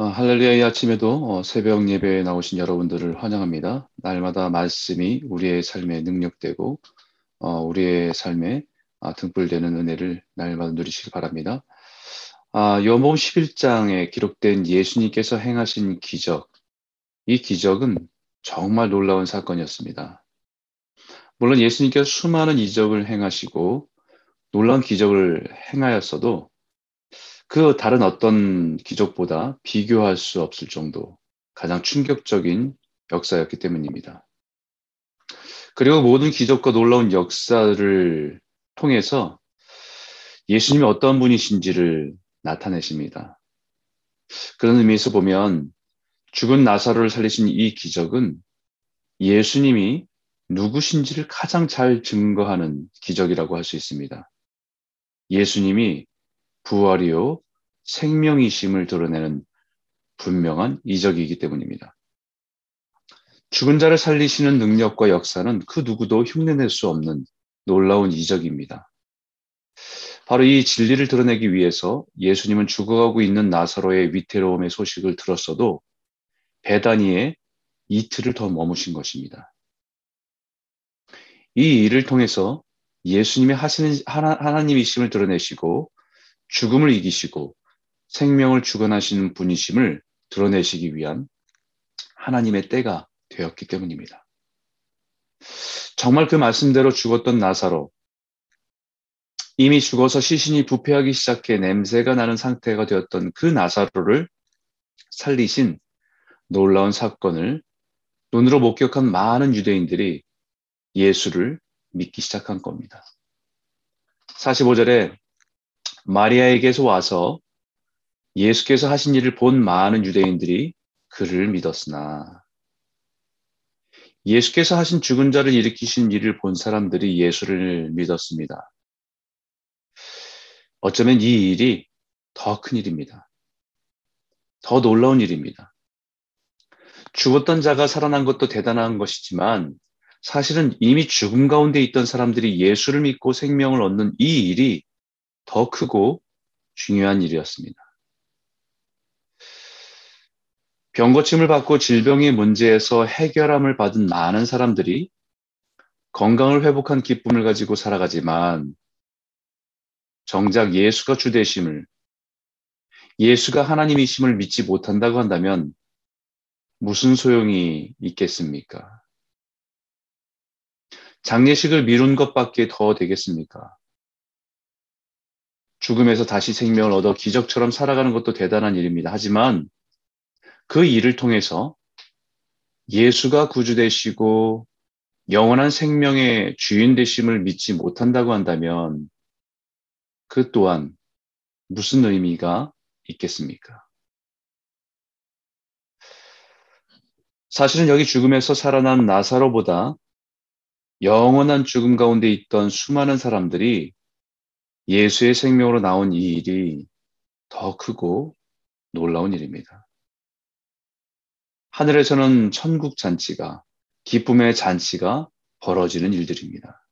어, 할렐루야의 아침에도 어, 새벽 예배에 나오신 여러분들을 환영합니다. 날마다 말씀이 우리의 삶에 능력되고 어, 우리의 삶에 아, 등불되는 은혜를 날마다 누리시길 바랍니다. 아, 요한복음 11장에 기록된 예수님께서 행하신 기적, 이 기적은 정말 놀라운 사건이었습니다. 물론 예수님께서 수많은 이적을 행하시고 놀라운 기적을 행하였어도 그 다른 어떤 기적보다 비교할 수 없을 정도 가장 충격적인 역사였기 때문입니다. 그리고 모든 기적과 놀라운 역사를 통해서 예수님이 어떤 분이신지를 나타내십니다. 그런 의미에서 보면 죽은 나사로를 살리신 이 기적은 예수님이 누구신지를 가장 잘 증거하는 기적이라고 할 수 있습니다. 예수님이 부활이요 생명이심을 드러내는 분명한 이적이기 때문입니다. 죽은 자를 살리시는 능력과 역사는 그 누구도 흉내낼 수 없는 놀라운 이적입니다. 바로 이 진리를 드러내기 위해서 예수님은 죽어가고 있는 나사로의 위태로움의 소식을 들었어도 베다니에 이틀을 더 머무신 것입니다. 이 일을 통해서 예수님의 하시는 하나, 하나님이심을 드러내시고 죽음을 이기시고 생명을 주관하시는 분이심을 드러내시기 위한 하나님의 때가 되었기 때문입니다. 정말 그 말씀대로 죽었던 나사로, 이미 죽어서 시신이 부패하기 시작해 냄새가 나는 상태가 되었던 그 나사로를 살리신 놀라운 사건을 눈으로 목격한 많은 유대인들이 예수를 믿기 시작한 겁니다. 45절에 마리아에게서 와서 예수께서 하신 일을 본 많은 유대인들이 그를 믿었으나 예수께서 하신 죽은 자를 일으키신 일을 본 사람들이 예수를 믿었습니다. 어쩌면 이 일이 더 큰 일입니다. 더 놀라운 일입니다. 죽었던 자가 살아난 것도 대단한 것이지만 사실은 이미 죽음 가운데 있던 사람들이 예수를 믿고 생명을 얻는 이 일이 더 크고 중요한 일이었습니다. 병고침을 받고 질병의 문제에서 해결함을 받은 많은 사람들이 건강을 회복한 기쁨을 가지고 살아가지만 정작 예수가 주되심을 예수가 하나님이심을 믿지 못한다고 한다면 무슨 소용이 있겠습니까? 장례식을 미룬 것밖에 더 되겠습니까? 죽음에서 다시 생명을 얻어 기적처럼 살아가는 것도 대단한 일입니다. 하지만 그 일을 통해서 예수가 구주 되시고 영원한 생명의 주인 되심을 믿지 못한다고 한다면 그 또한 무슨 의미가 있겠습니까? 사실은 여기 죽음에서 살아난 나사로보다 영원한 죽음 가운데 있던 수많은 사람들이 예수의 생명으로 나온 이 일이 더 크고 놀라운 일입니다. 하늘에서는 천국 잔치가, 기쁨의 잔치가 벌어지는 일들입니다.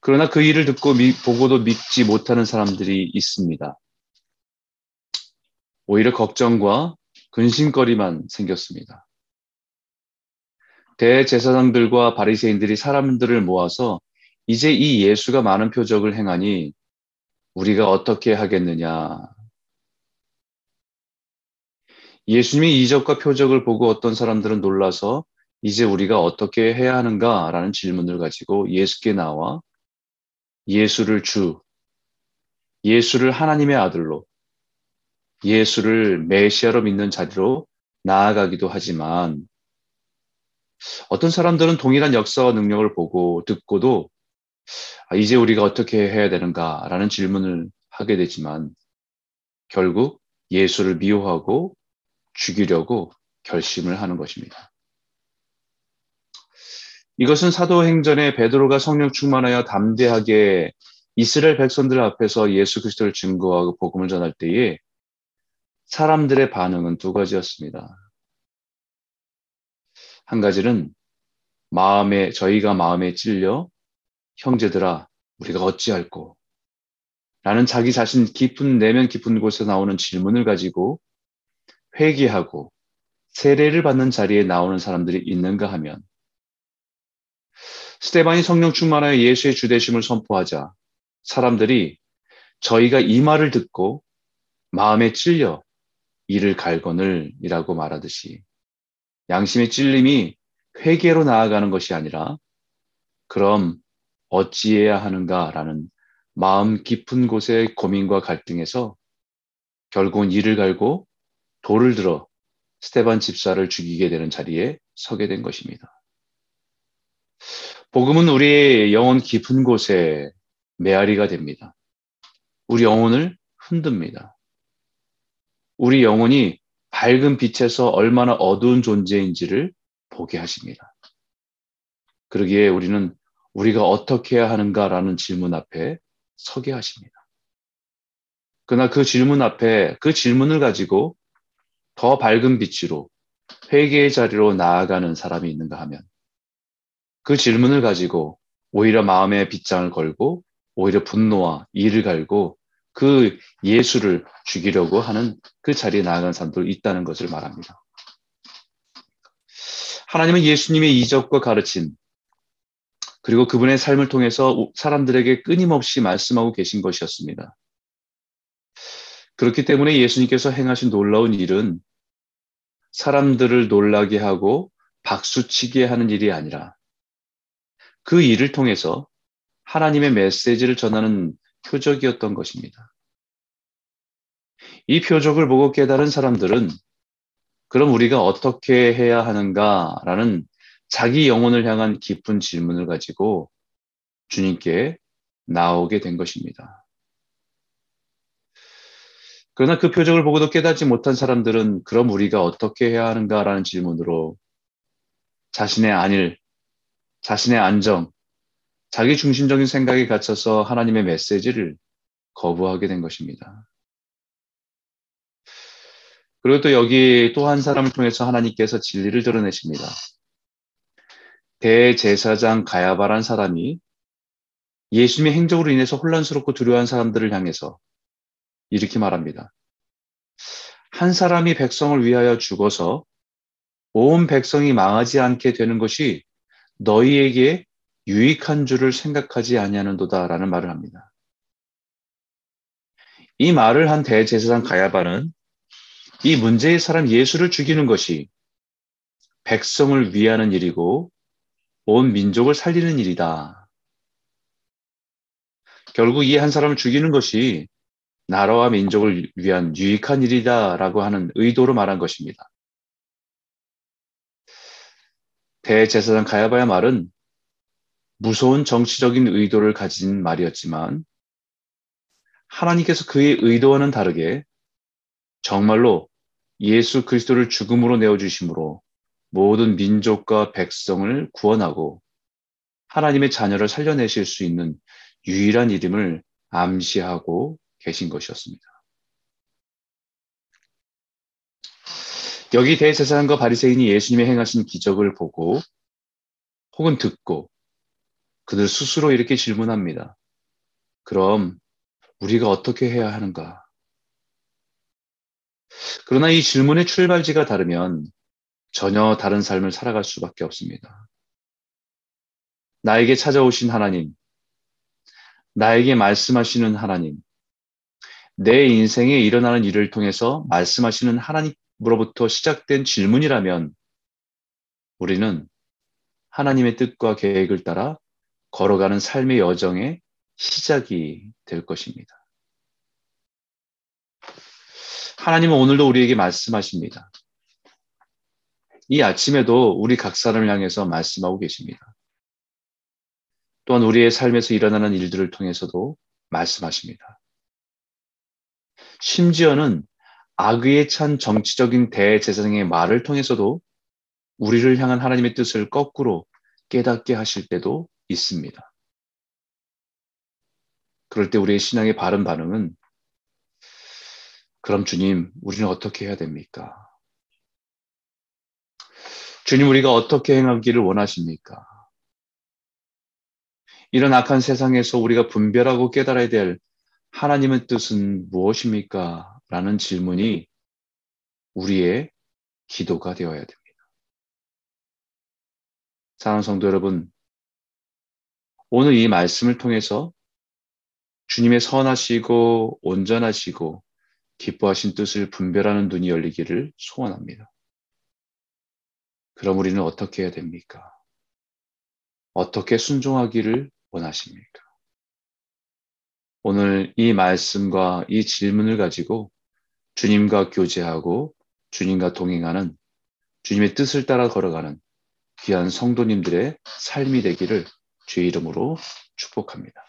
그러나 그 일을 듣고 미, 보고도 믿지 못하는 사람들이 있습니다. 오히려 걱정과 근심거리만 생겼습니다. 대제사장들과 바리새인들이 사람들을 모아서 이제 이 예수가 많은 표적을 행하니 우리가 어떻게 하겠느냐. 예수님이 이적과 표적을 보고 어떤 사람들은 놀라서 이제 우리가 어떻게 해야 하는가 라는 질문을 가지고 예수께 나와 예수를 주, 예수를 하나님의 아들로, 예수를 메시아로 믿는 자리로 나아가기도 하지만 어떤 사람들은 동일한 역사와 능력을 보고 듣고도 아, 이제 우리가 어떻게 해야 되는가라는 질문을 하게 되지만 결국 예수를 미워하고 죽이려고 결심을 하는 것입니다. 이것은 사도행전에 베드로가 성령 충만하여 담대하게 이스라엘 백성들 앞에서 예수 그리스도를 증거하고 복음을 전할 때에 사람들의 반응은 두 가지였습니다. 한 가지는 마음에 저희가 마음에 찔려 형제들아, 우리가 어찌할꼬? 라는 자기 자신 깊은 내면 깊은 곳에 나오는 질문을 가지고 회개하고 세례를 받는 자리에 나오는 사람들이 있는가 하면 스테반이 성령 충만하여 예수의 주대심을 선포하자 사람들이 저희가 이 말을 듣고 마음에 찔려 이를 갈거늘이라고 말하듯이 양심의 찔림이 회개로 나아가는 것이 아니라 그럼 어찌해야 하는가라는 마음 깊은 곳의 고민과 갈등에서 결국은 이를 갈고 돌을 들어 스테반 집사를 죽이게 되는 자리에 서게 된 것입니다. 복음은 우리의 영혼 깊은 곳에 메아리가 됩니다. 우리 영혼을 흔듭니다. 우리 영혼이 밝은 빛에서 얼마나 어두운 존재인지를 보게 하십니다. 그러기에 우리는 우리가 어떻게 해야 하는가라는 질문 앞에 서게 하십니다. 그러나 그 질문 앞에 그 질문을 가지고 더 밝은 빛으로 회개의 자리로 나아가는 사람이 있는가 하면 그 질문을 가지고 오히려 마음에 빗장을 걸고 오히려 분노와 이를 갈고 그 예수를 죽이려고 하는 그 자리에 나아간 사람도 있다는 것을 말합니다. 하나님은 예수님의 이적과 가르침, 그리고 그분의 삶을 통해서 사람들에게 끊임없이 말씀하고 계신 것이었습니다. 그렇기 때문에 예수님께서 행하신 놀라운 일은 사람들을 놀라게 하고 박수치게 하는 일이 아니라 그 일을 통해서 하나님의 메시지를 전하는 표적이었던 것입니다. 이 표적을 보고 깨달은 사람들은 그럼 우리가 어떻게 해야 하는가라는 자기 영혼을 향한 깊은 질문을 가지고 주님께 나오게 된 것입니다. 그러나 그 표적을 보고도 깨닫지 못한 사람들은 그럼 우리가 어떻게 해야 하는가라는 질문으로 자신의 안일, 자신의 안정, 자기 중심적인 생각에 갇혀서 하나님의 메시지를 거부하게 된 것입니다. 그리고 또 여기 또 한 사람을 통해서 하나님께서 진리를 드러내십니다. 대제사장 가야바란 사람이 예수님의 행적으로 인해서 혼란스럽고 두려워한 사람들을 향해서 이렇게 말합니다. 한 사람이 백성을 위하여 죽어서 온 백성이 망하지 않게 되는 것이 너희에게 유익한 줄을 생각하지 아니하는도다라는 말을 합니다. 이 말을 한 대제사장 가야바는 이 문제의 사람 예수를 죽이는 것이 백성을 위하는 일이고 온 민족을 살리는 일이다. 결국 이 한 사람을 죽이는 것이 나라와 민족을 위한 유익한 일이다 라고 하는 의도로 말한 것입니다. 대제사장 가야바의 말은 무서운 정치적인 의도를 가진 말이었지만 하나님께서 그의 의도와는 다르게 정말로 예수 그리스도를 죽음으로 내어주심으로 모든 민족과 백성을 구원하고 하나님의 자녀를 살려내실 수 있는 유일한 이름을 암시하고 계신 것이었습니다. 여기 대제사장과 바리새인이 예수님의 행하신 기적을 보고 혹은 듣고 그들 스스로 이렇게 질문합니다. 그럼 우리가 어떻게 해야 하는가? 그러나 이 질문의 출발지가 다르면 전혀 다른 삶을 살아갈 수밖에 없습니다. 나에게 찾아오신 하나님, 나에게 말씀하시는 하나님, 내 인생에 일어나는 일을 통해서 말씀하시는 하나님으로부터 시작된 질문이라면 우리는 하나님의 뜻과 계획을 따라 걸어가는 삶의 여정의 시작이 될 것입니다. 하나님은 오늘도 우리에게 말씀하십니다. 이 아침에도 우리 각 사람을 향해서 말씀하고 계십니다. 또한 우리의 삶에서 일어나는 일들을 통해서도 말씀하십니다. 심지어는 악의에 찬 정치적인 대제사장의 말을 통해서도 우리를 향한 하나님의 뜻을 거꾸로 깨닫게 하실 때도 있습니다. 그럴 때 우리의 신앙의 바른 반응은 그럼 주님, 우리는 어떻게 해야 됩니까? 주님, 우리가 어떻게 행하기를 원하십니까? 이런 악한 세상에서 우리가 분별하고 깨달아야 될 하나님의 뜻은 무엇입니까? 라는 질문이 우리의 기도가 되어야 됩니다. 사랑하는 성도 여러분, 오늘 이 말씀을 통해서 주님의 선하시고 온전하시고 기뻐하신 뜻을 분별하는 눈이 열리기를 소원합니다. 그럼 우리는 어떻게 해야 됩니까? 어떻게 순종하기를 원하십니까? 오늘 이 말씀과 이 질문을 가지고 주님과 교제하고 주님과 동행하는 주님의 뜻을 따라 걸어가는 귀한 성도님들의 삶이 되기를 주의 이름으로 축복합니다.